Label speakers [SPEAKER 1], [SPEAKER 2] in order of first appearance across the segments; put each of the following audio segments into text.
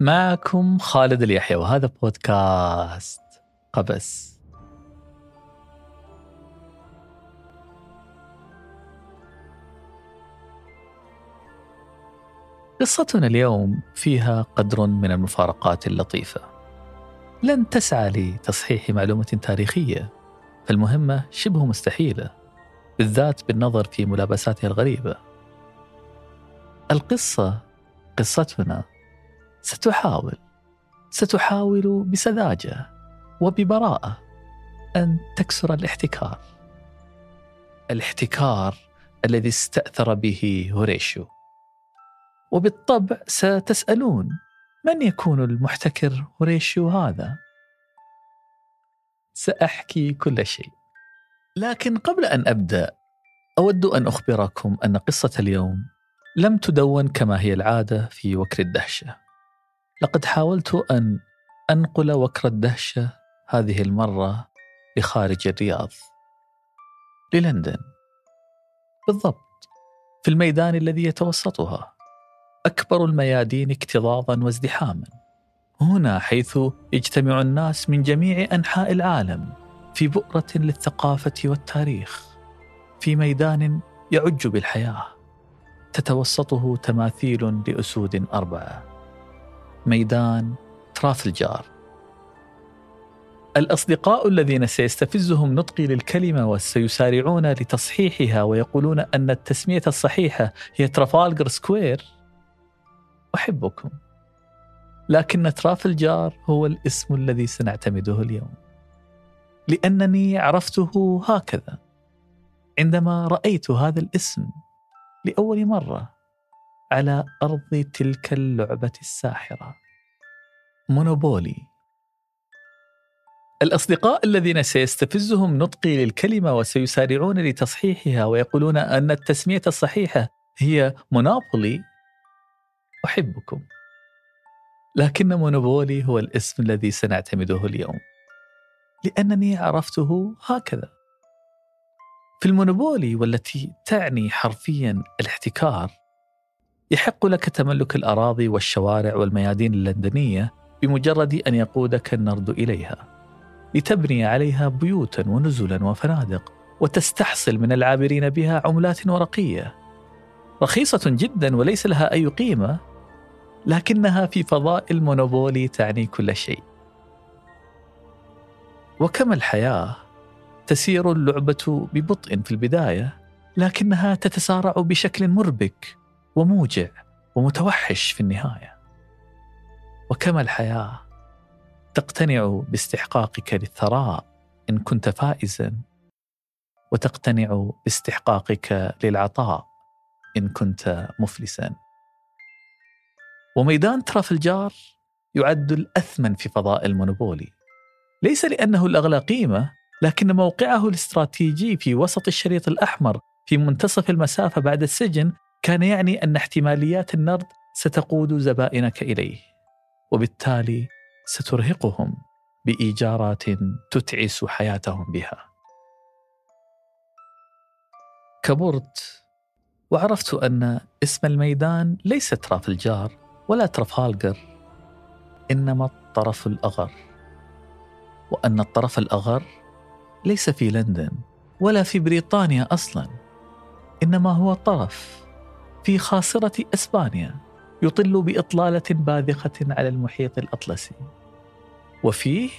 [SPEAKER 1] معكم خالد اليحيى وهذا بودكاست قبس. قصتنا اليوم فيها قدر من المفارقات اللطيفة. لن تسعى لتصحيح معلومة تاريخية فالمهمة شبه مستحيلة بالذات بالنظر في ملابساتها الغريبة. القصة قصتنا ستحاول. ستحاول بسذاجة وببراءة أن تكسر الاحتكار. الاحتكار الذي استأثر به هوريشيو وبالطبع ستسألون من يكون المحتكر هوريشيو هذا؟ سأحكي كل شيء. لكن قبل أن أبدأ أود أن أخبركم أن قصة اليوم لم تدون كما هي العادة في وكر الدهشة. لقد حاولت أن أنقل وكر الدهشة هذه المرة لخارج الرياض للندن. بالضبط في الميدان الذي يتوسطها. أكبر الميادين اكتظاظا وازدحاما. هنا حيث يجتمع الناس من جميع أنحاء العالم في بؤرة للثقافة والتاريخ في ميدان يعج بالحياة. تتوسطه تماثيل لأسود أربعة. ميدان ترافلجار الأصدقاء الذين سيستفزهم نطقي للكلمة وسيسارعون لتصحيحها ويقولون أن التسمية الصحيحة هي Trafalgar Square أحبكم. لكن ترافلجار هو الاسم الذي سنعتمده اليوم. لأنني عرفته هكذا. عندما رأيت هذا الاسم لأول مرة على أرض تلك اللعبة الساحرة. مونوبولي. الأصدقاء الذين سيستفزهم نطقي للكلمة وسيسارعون لتصحيحها ويقولون أن التسمية الصحيحة هي مونوبولي أحبكم. لكن مونوبولي هو الاسم الذي سنعتمده اليوم. لأنني عرفته هكذا. في المونوبولي والتي تعني حرفيا الاحتكار يحق لك تملك الأراضي والشوارع والميادين اللندنية بمجرد أن يقودك النرد إليها لتبني عليها بيوتا ونزلا وفنادق وتستحصل من العابرين بها عملات ورقية. رخيصة جدا وليس لها أي قيمة لكنها في فضاء المونوبولي تعني كل شيء. وكما الحياة تسير اللعبة ببطء في البداية لكنها تتسارع بشكل مربك. وموجع ومتوحش في النهاية. وكما الحياة تقتنع باستحقاقك للثراء إن كنت فائزا وتقتنع باستحقاقك للعطاء إن كنت مفلسا. وميدان ترافلجار يعد الأثمن في فضاء المونوبولي. ليس لأنه الأغلى قيمة لكن موقعه الاستراتيجي في وسط الشريط الأحمر في منتصف المسافة بعد السجن كان يعني أن احتماليات النرد ستقود زبائنك إليه وبالتالي سترهقهم بإيجارات تتعس حياتهم بها. كبرت وعرفت أن اسم الميدان ليس ترافلجار ولا ترافالجر إنما الطرف الأغر وأن الطرف الأغر ليس في لندن ولا في بريطانيا أصلا إنما هو طرف في خاصرة إسبانيا يطل بإطلالة باذخة على المحيط الأطلسي. وفيه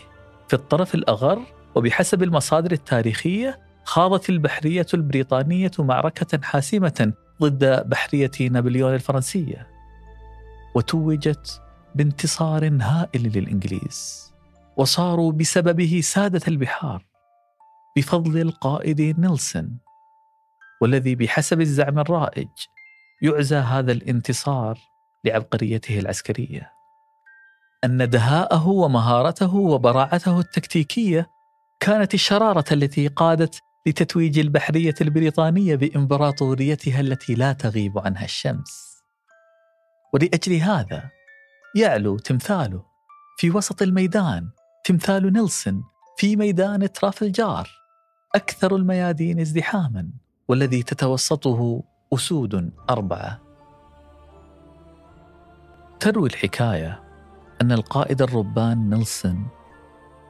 [SPEAKER 1] في الطرف الأغر وبحسب المصادر التاريخية خاضت البحرية البريطانية معركة حاسمة ضد بحرية نابليون الفرنسية. وتوجت بانتصار هائل للإنجليز. وصاروا بسببه سادة البحار. بفضل القائد نيلسون. والذي بحسب الزعم الرائج يعزى هذا الانتصار لعبقريته العسكرية. أن دهاءه ومهارته وبراعته التكتيكية كانت الشرارة التي قادت لتتويج البحرية البريطانية بإمبراطوريتها التي لا تغيب عنها الشمس. ولأجل هذا يعلو تمثاله في وسط الميدان تمثال نيلسون في ميدان ترافلجار أكثر الميادين ازدحاما والذي تتوسطه أسود أربعة. تروي الحكاية أن القائد الربان نيلسون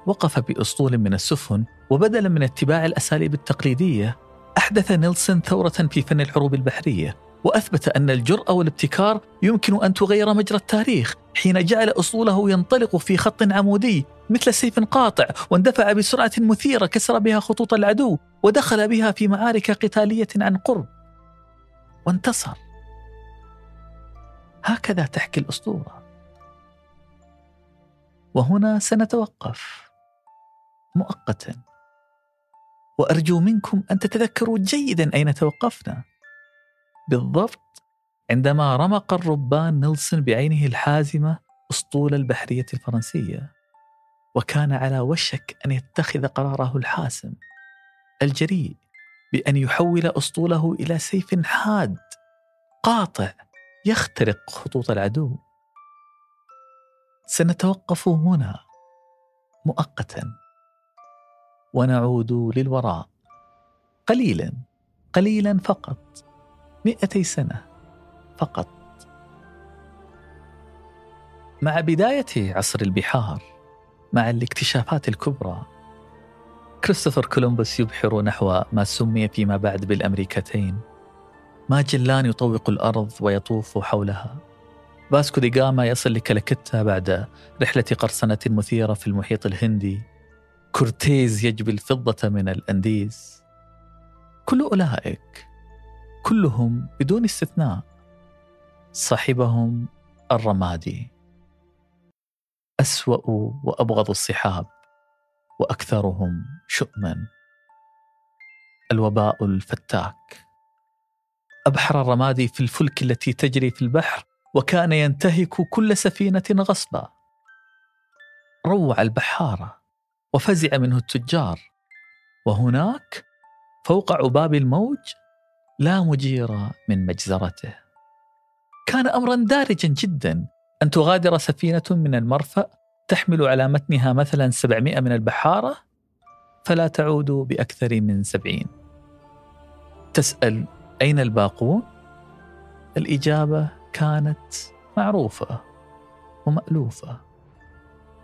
[SPEAKER 1] وقف بأسطول من السفن وبدلا من اتباع الأساليب التقليدية أحدث نيلسون ثورة في فن الحروب البحرية وأثبت أن الجرأة والابتكار يمكن أن تغير مجرى التاريخ حين جعل أسطوله ينطلق في خط عمودي مثل سيف قاطع واندفع بسرعة مثيرة كسر بها خطوط العدو ودخل بها في معارك قتالية عن قرب. وانتصر. هكذا تحكي الأسطورة. وهنا سنتوقف. مؤقتا. وأرجو منكم أن تتذكروا جيدا أين توقفنا. بالضبط عندما رمق الربان نيلسون بعينه الحازمة أسطول البحرية الفرنسية. وكان على وشك أن يتخذ قراره الحاسم. الجريء. بأن يحول أسطوله إلى سيف حاد قاطع يخترق خطوط العدو. سنتوقف هنا مؤقتا. ونعود للوراء. قليلا قليلا فقط. مئتي سنة فقط. مع بداية عصر البحار مع الاكتشافات الكبرى كريستوفر كولومبوس يبحر نحو ما سمي فيما بعد بالأمريكتين. ماجلان يطوق الأرض ويطوف حولها. فاسكو دي جاما يصل لكلكتة بعد رحلة قرصنة مثيرة في المحيط الهندي. كورتيز يجبي الفضة من الأنديز. كل أولئك كلهم بدون استثناء. صاحبهم الرمادي. أسوأ وأبغض الصحاب. وأكثرهم شؤما. الوباء الفتاك. أبحر الرمادي في الفلك التي تجري في البحر وكان ينتهك كل سفينة غصبا. روع البحارة وفزع منه التجار. وهناك فوق عباب الموج لا مجير من مجزرته. كان امرا دارجا جدا أن تغادر سفينة من المرفأ تحمل على متنها مثلا 700 من البحارة فلا تعود بأكثر من 70 تسأل أين الباقون؟ الإجابة كانت معروفة ومألوفة.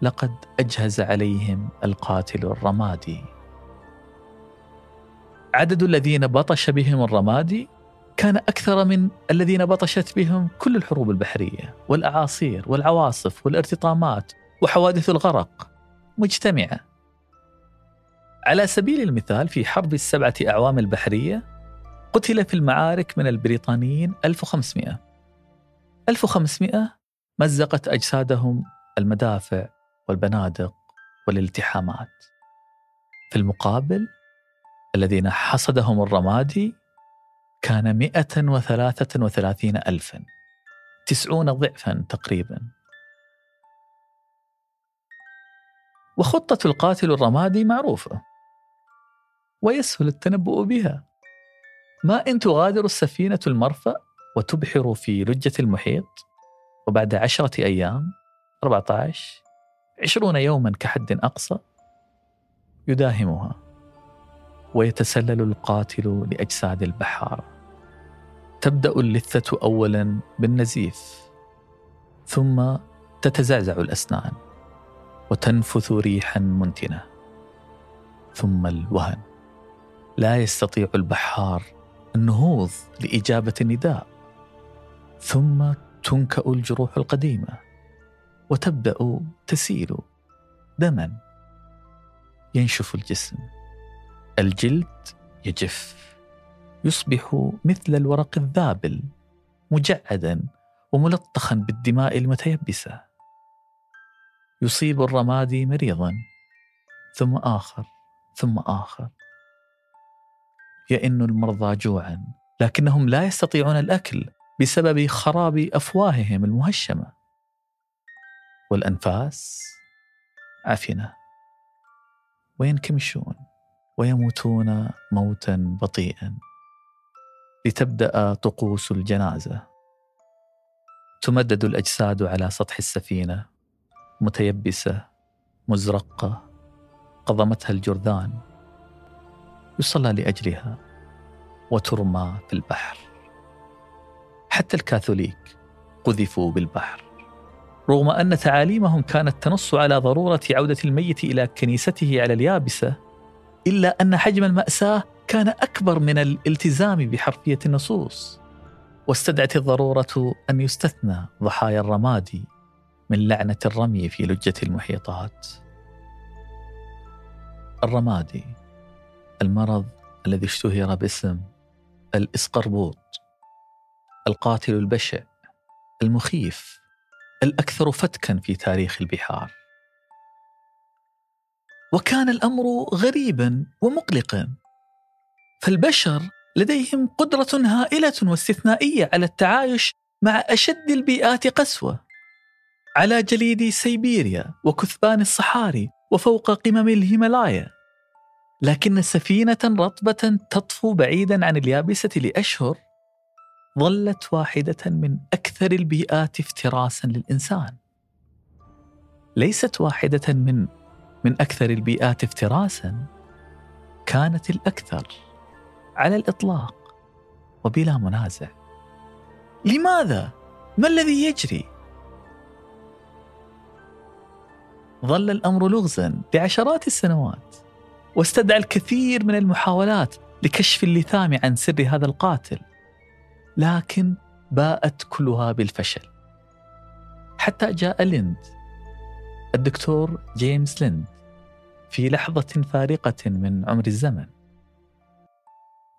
[SPEAKER 1] لقد أجهز عليهم القاتل الرمادي. عدد الذين بطش بهم الرمادي كان أكثر من الذين بطشت بهم كل الحروب البحرية والأعاصير والعواصف والارتطامات وحوادث الغرق مجتمعة. على سبيل المثال في حرب السبعة أعوام البحرية قتل في المعارك من البريطانيين 1500 1500 مزقت أجسادهم المدافع والبنادق والالتحامات. في المقابل الذين حصدهم الرمادي كان مئة وثلاثة وثلاثين ألفا تسعون ضعفا تقريبا وخطة القاتل الرمادي معروفة. ويسهل التنبؤ بها. ما إن تغادر السفينة المرفأ وتبحر في لجة المحيط؟ وبعد عشرة أيام 14 عشرون يوما كحد أقصى؟ يداهمها. ويتسلل القاتل لأجساد البحارة. تبدأ اللثة اولا بالنزيف. ثم تتزعزع الأسنان. وتنفث ريحا منتنة. ثم الوهن. لا يستطيع البحار النهوض لإجابة النداء. ثم تنكأ الجروح القديمة. وتبدأ تسيل دما. ينشف الجسم. الجلد يجف. يصبح مثل الورق الذابل مجعدا وملطخا بالدماء المتيبسة. يصيب الرمادي مريضا ثم آخر ثم آخر. يئن المرضى جوعا لكنهم لا يستطيعون الأكل بسبب خراب أفواههم المهشمة. والأنفاس عفنه وينكمشون ويموتون موتا بطيئا. لتبدأ طقوس الجنازة. تمدد الأجساد على سطح السفينة. متيبسة مزرقة قضمتها الجرذان. يصلى لأجلها وترمى في البحر. حتى الكاثوليك قذفوا بالبحر. رغم أن تعاليمهم كانت تنص على ضرورة عودة الميت إلى كنيسته على اليابسة إلا أن حجم المأساة كان أكبر من الالتزام بحرفية النصوص. واستدعت الضرورة أن يستثنى ضحايا الرمادي من لعنة الرمي في لجة المحيطات. الرمادي المرض الذي اشتهر باسم الإسقربوط. القاتل البشع المخيف الأكثر فتكا في تاريخ البحار. وكان الأمر غريبا ومقلقا. فالبشر لديهم قدرة هائلة واستثنائية على التعايش مع أشد البيئات قسوة. على جليد سيبيريا وكثبان الصحاري وفوق قمم الهيمالايا لكن سفينة رطبة تطفو بعيدا عن اليابسة لأشهر ظلت واحدة من أكثر البيئات افتراسا للإنسان ليست واحدة من من أكثر البيئات افتراسا كانت الأكثر على الإطلاق وبلا منازع لماذا؟ ما الذي يجري؟ ظل الأمر لغزا لعشرات السنوات واستدعى الكثير من المحاولات لكشف اللثام عن سر هذا القاتل لكن باءت كلها بالفشل. حتى جاء ليند الدكتور جيمس ليند في لحظة فارقة من عمر الزمن.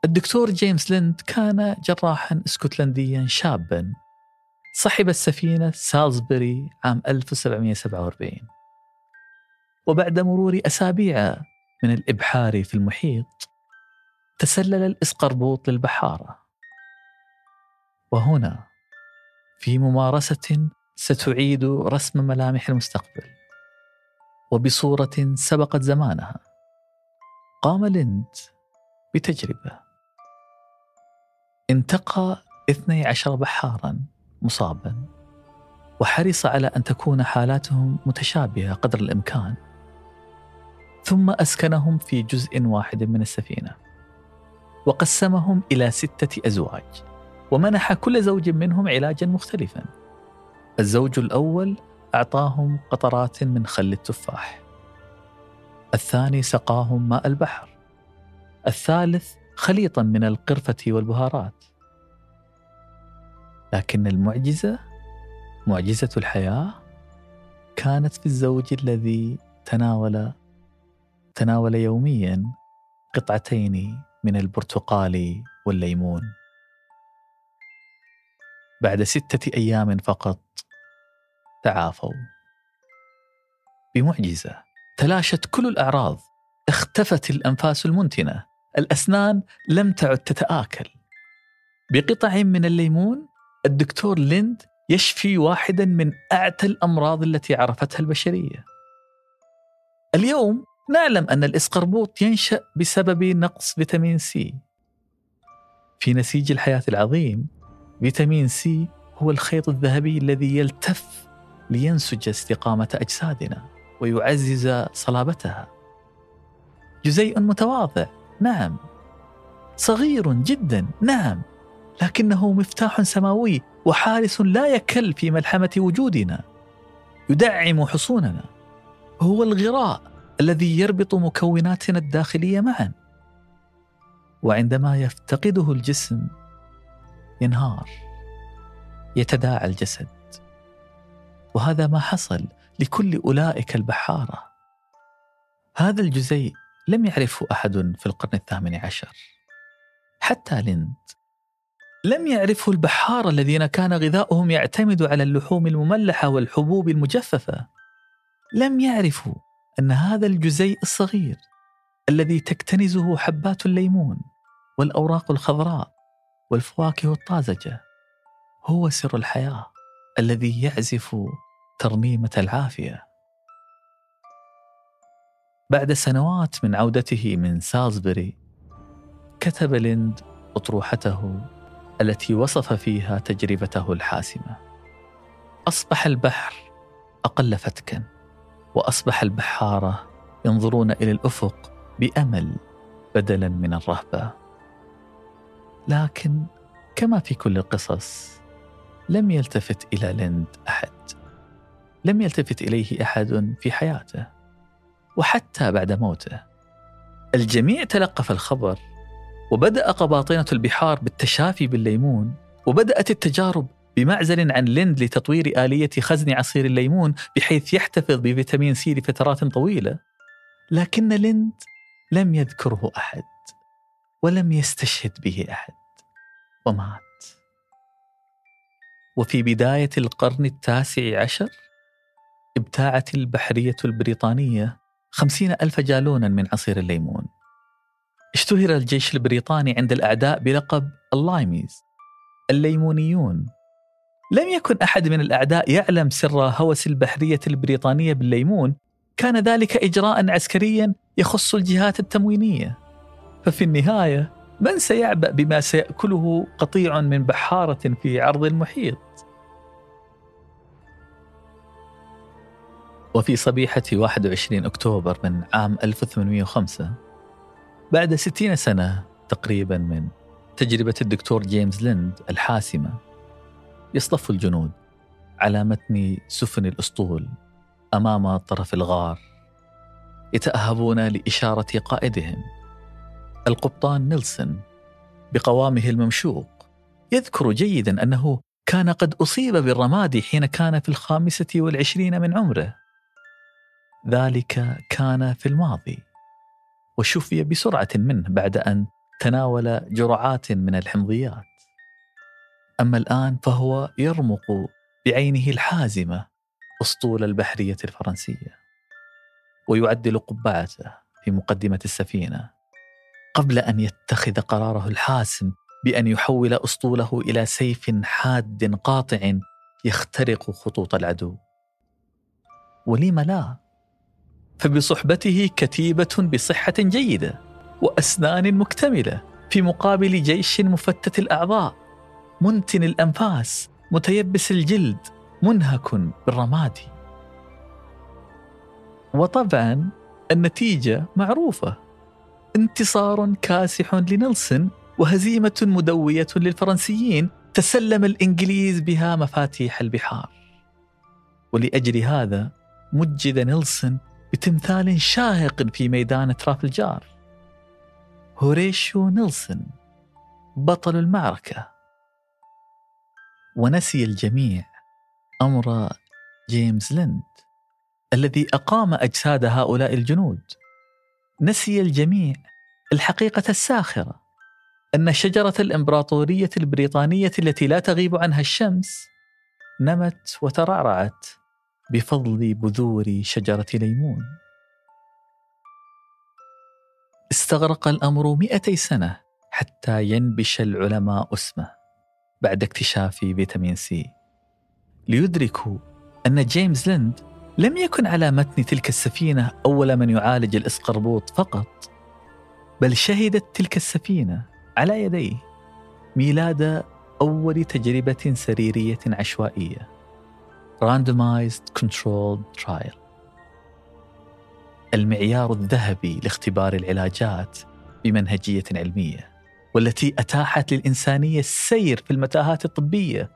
[SPEAKER 1] الدكتور جيمس ليند كان جراحا اسكتلنديا شابا صحب السفينة سالزبري عام 1747 وبعد مرور أسابيع من الإبحار في المحيط تسلل الإسقربوط للبحارة. وهنا في ممارسة ستعيد رسم ملامح المستقبل. وبصورة سبقت زمانها. قام ليند بتجربة. انتقى 12 بحارا مصابا. وحرص على أن تكون حالاتهم متشابهة قدر الإمكان. ثم أسكنهم في جزء واحد من السفينة وقسمهم إلى ستة أزواج ومنح كل زوج منهم علاجا مختلفا. الزوج الأول أعطاهم قطرات من خل التفاح الثاني سقاهم ماء البحر الثالث خليطا من القرفة والبهارات. لكن المعجزة معجزة الحياة كانت في الزوج الذي تناول تناول يوميا قطعتين من البرتقال والليمون. بعد ستة أيام فقط تعافوا. بمعجزة تلاشت كل الأعراض اختفت الأنفاس المنتنة الأسنان لم تعد تتآكل. بقطع من الليمون الدكتور ليند يشفي واحدا من أعتى الأمراض التي عرفتها البشرية. اليوم نعلم أن الإسقربوط ينشأ بسبب نقص فيتامين سي في نسيج الحياة العظيم فيتامين سي هو الخيط الذهبي الذي يلتف لينسج استقامة أجسادنا ويعزز صلابتها. جزيء متواضع، نعم. صغير جدا، نعم. لكنه مفتاح سماوي وحارس لا يكل في ملحمة وجودنا. يدعم حصوننا. هو الغراء الذي يربط مكوناتنا الداخلية معا. وعندما يفتقده الجسم ينهار يتداعى الجسد. وهذا ما حصل لكل أولئك البحارة. هذا الجزيء لم يعرفه أحد في القرن الثامن عشر. حتى ليند لم يعرفه البحاره الذين كان غذاؤهم يعتمد على اللحوم المملحة والحبوب المجففة. لم يعرفوا أن هذا الجزيء الصغير الذي تكتنزه حبات الليمون والأوراق الخضراء والفواكه الطازجة هو سر الحياة الذي يعزف ترنيمه العافية. بعد سنوات من عودته من سالزبري كتب ليند أطروحته التي وصف فيها تجربته الحاسمة. أصبح البحر أقل فتكا. وأصبح البحاره ينظرون إلى الأفق بأمل بدلا من الرهبة. لكن كما في كل القصص لم يلتفت إلى ليند أحد. لم يلتفت إليه أحد في حياته وحتى بعد موته. الجميع تلقف الخبر وبدأ قباطنه البحار بالتشافي بالليمون وبدأت التجارب بمعزل عن ليند لتطوير آلية خزن عصير الليمون بحيث يحتفظ بفيتامين سي لفترات طويلة. لكن ليند لم يذكره أحد ولم يستشهد به أحد ومات. وفي بداية القرن التاسع عشر ابتاعت البحرية البريطانية خمسين ألف جالونا من عصير الليمون. اشتهر الجيش البريطاني عند الأعداء بلقب اللايميز الليمونيون. لم يكن أحد من الأعداء يعلم سر هوس البحرية البريطانية بالليمون كان ذلك إجراء عسكريا يخص الجهات التموينية. ففي النهاية من سيعبأ بما سيأكله قطيع من بحارة في عرض المحيط؟ وفي صبيحة 21 أكتوبر من عام 1805 بعد 60 سنة تقريبا من تجربة الدكتور جيمس ليند الحاسمة يصطف الجنود على متن سفن الأسطول أمام طرف الغار يتأهبون لإشارة قائدهم. القبطان نيلسون بقوامه الممشوق يذكر جيدا أنه كان قد أصيب بالرماد حين كان في الخامسة والعشرين من عمره. ذلك كان في الماضي وشفي بسرعة منه بعد أن تناول جرعات من الحمضيات. أما الآن فهو يرمق بعينه الحازمة أسطول البحرية الفرنسية ويعدل قبعته في مقدمة السفينة قبل أن يتخذ قراره الحاسم بأن يحول أسطوله إلى سيف حاد قاطع يخترق خطوط العدو. ولم لا؟ فبصحبته كتيبة بصحة جيدة وأسنان مكتملة في مقابل جيش مفتت الأعضاء. منتن الأنفاس متيبس الجلد منهك بالرماد وطبعا النتيجة معروفة. انتصار كاسح لنيلسون وهزيمة مدوية للفرنسيين تسلم الإنجليز بها مفاتيح البحار. ولأجل هذا مجد نيلسون بتمثال شاهق في ميدان ترافلجار. هوريشيو نيلسون بطل المعركة. ونسي الجميع أمر جيمس ليند الذي أقام أجساد هؤلاء الجنود. نسي الجميع الحقيقة الساخرة أن شجرة الإمبراطورية البريطانية التي لا تغيب عنها الشمس نمت وترعرعت بفضل بذور شجرة ليمون. استغرق الأمر مئتي سنة حتى ينبش العلماء اسمه. بعد اكتشاف فيتامين سي. ليدركوا أن جيمس ليند لم يكن على متن تلك السفينة أول من يعالج الإسقربوط فقط بل شهدت تلك السفينة على يديه ميلاد أول تجربة سريرية عشوائية Randomized Controlled Trial. المعيار الذهبي لاختبار العلاجات بمنهجية علمية. والتي أتاحت للإنسانية السير في المتاهات الطبية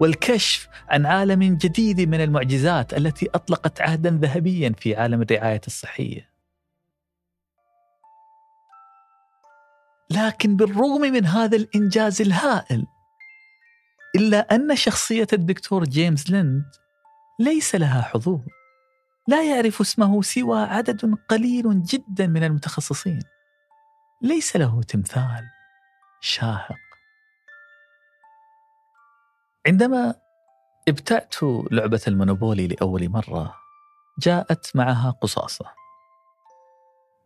[SPEAKER 1] والكشف عن عالم جديد من المعجزات التي أطلقت عهدا ذهبيا في عالم الرعاية الصحية. لكن بالرغم من هذا الإنجاز الهائل إلا أن شخصية الدكتور جيمس ليند ليس لها حضور. لا يعرف اسمه سوى عدد قليل جدا من المتخصصين. ليس له تمثال شاهق. عندما ابتعت لعبة المونوبولي لأول مرة جاءت معها قصاصة.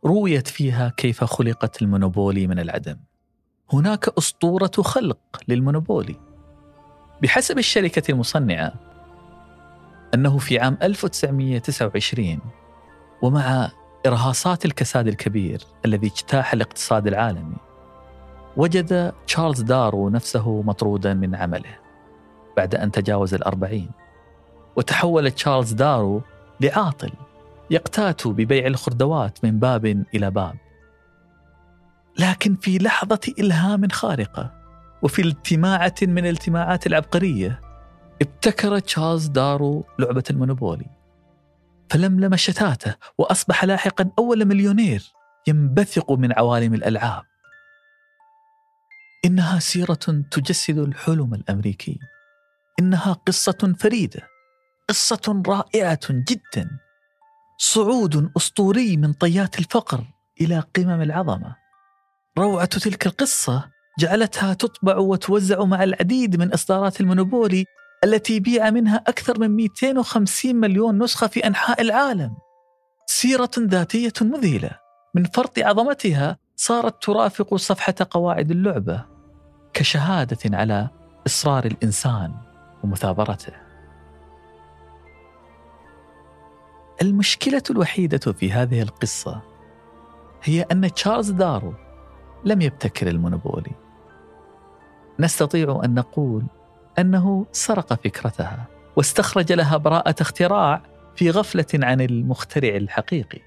[SPEAKER 1] رويت فيها كيف خلقت المونوبولي من العدم. هناك أسطورة خلق للمونوبولي. بحسب الشركة المصنعة أنه في عام 1929 ومع إرهاصات الكساد الكبير الذي اجتاح الاقتصاد العالمي وجد تشارلز دارو نفسه مطرودا من عمله بعد أن تجاوز الأربعين. وتحول تشارلز دارو لعاطل يقتات ببيع الخردوات من باب إلى باب. لكن في لحظة إلهام خارقة وفي التماعة من التماعات العبقرية ابتكر تشارلز دارو لعبة المونوبولي. فلملم شتاته وأصبح لاحقا أول مليونير ينبثق من عوالم الألعاب. إنها سيرة تجسد الحلم الأمريكي. إنها قصة فريدة. قصة رائعة جدا. صعود أسطوري من طيات الفقر إلى قمم العظمة. روعة تلك القصة جعلتها تطبع وتوزع مع العديد من إصدارات المونوبولي التي بيع منها أكثر من 250 مليون نسخة في أنحاء العالم. سيرة ذاتية مذهلة من فرط عظمتها صارت ترافق صفحة قواعد اللعبة كشهادة على إصرار الإنسان ومثابرته. المشكلة الوحيدة في هذه القصة هي أن تشارلز دارو لم يبتكر المونوبولي. نستطيع أن نقول أنه سرق فكرتها واستخرج لها براءة اختراع في غفلة عن المخترع الحقيقي.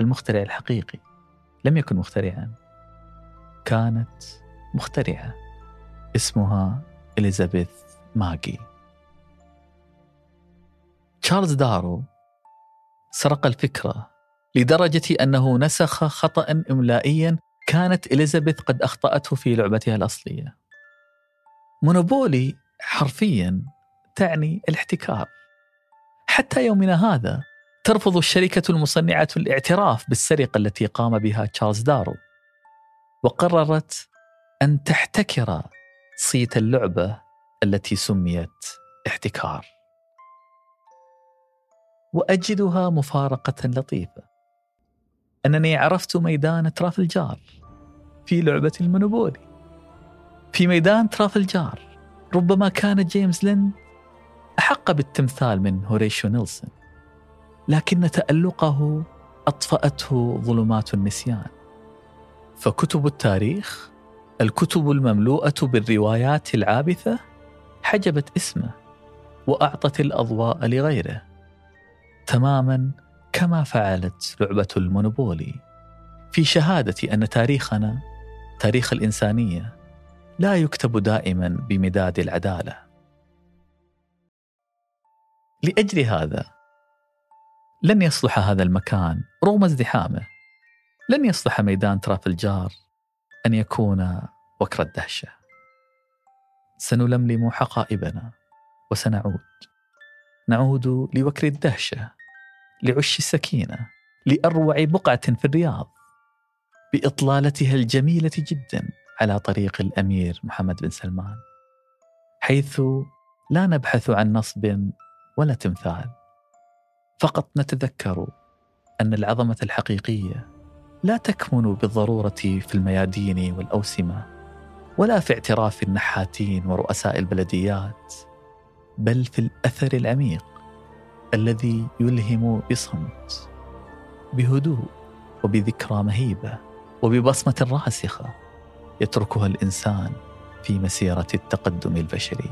[SPEAKER 1] المخترع الحقيقي. لم يكن مخترعا. كانت مخترعة. اسمها إليزابيث ماجي. تشارلز دارو سرق الفكرة لدرجة أنه نسخ خطأ إملائيا كانت إليزابيث قد أخطأته في لعبتها الأصلية. مونوبولي حرفيا تعني الاحتكار. حتى يومنا هذا ترفض الشركة المصنعة الاعتراف بالسرقة التي قام بها تشارلز دارو وقررت أن تحتكر صيت اللعبة التي سميت احتكار. وأجدها مفارقة لطيفة. أنني عرفت ميدان ترافلجار في لعبة المونوبولي. في ميدان ترافلجار ربما كان جيمس ليند أحق بالتمثال من هوريشيو نيلسون. لكن تألقه أطفأته ظلمات النسيان. فكتب التاريخ الكتب المملوءة بالروايات العابثة حجبت اسمه وأعطت الأضواء لغيره. تماما كما فعلت لعبة المونوبولي. في شهادة أن تاريخنا تاريخ الإنسانية لا يكتب دائما بمداد العدالة. لأجل هذا لن يصلح هذا المكان رغم ازدحامه. لن يصلح ميدان ترافلجار أن يكون وكر الدهشة. سنلملم حقائبنا وسنعود. نعود لوكر الدهشة لعش السكينة لأروع بقعة في الرياض بإطلالتها الجميلة جدا على طريق الأمير محمد بن سلمان حيث لا نبحث عن نصب ولا تمثال. فقط نتذكر أن العظمة الحقيقية لا تكمن بالضرورة في الميادين والأوسمة ولا في اعتراف النحاتين ورؤساء البلديات بل في الأثر العميق الذي يلهم بصمت بهدوء وبذكرى مهيبة وببصمة راسخة يتركها الإنسان في مسيرة التقدم البشري.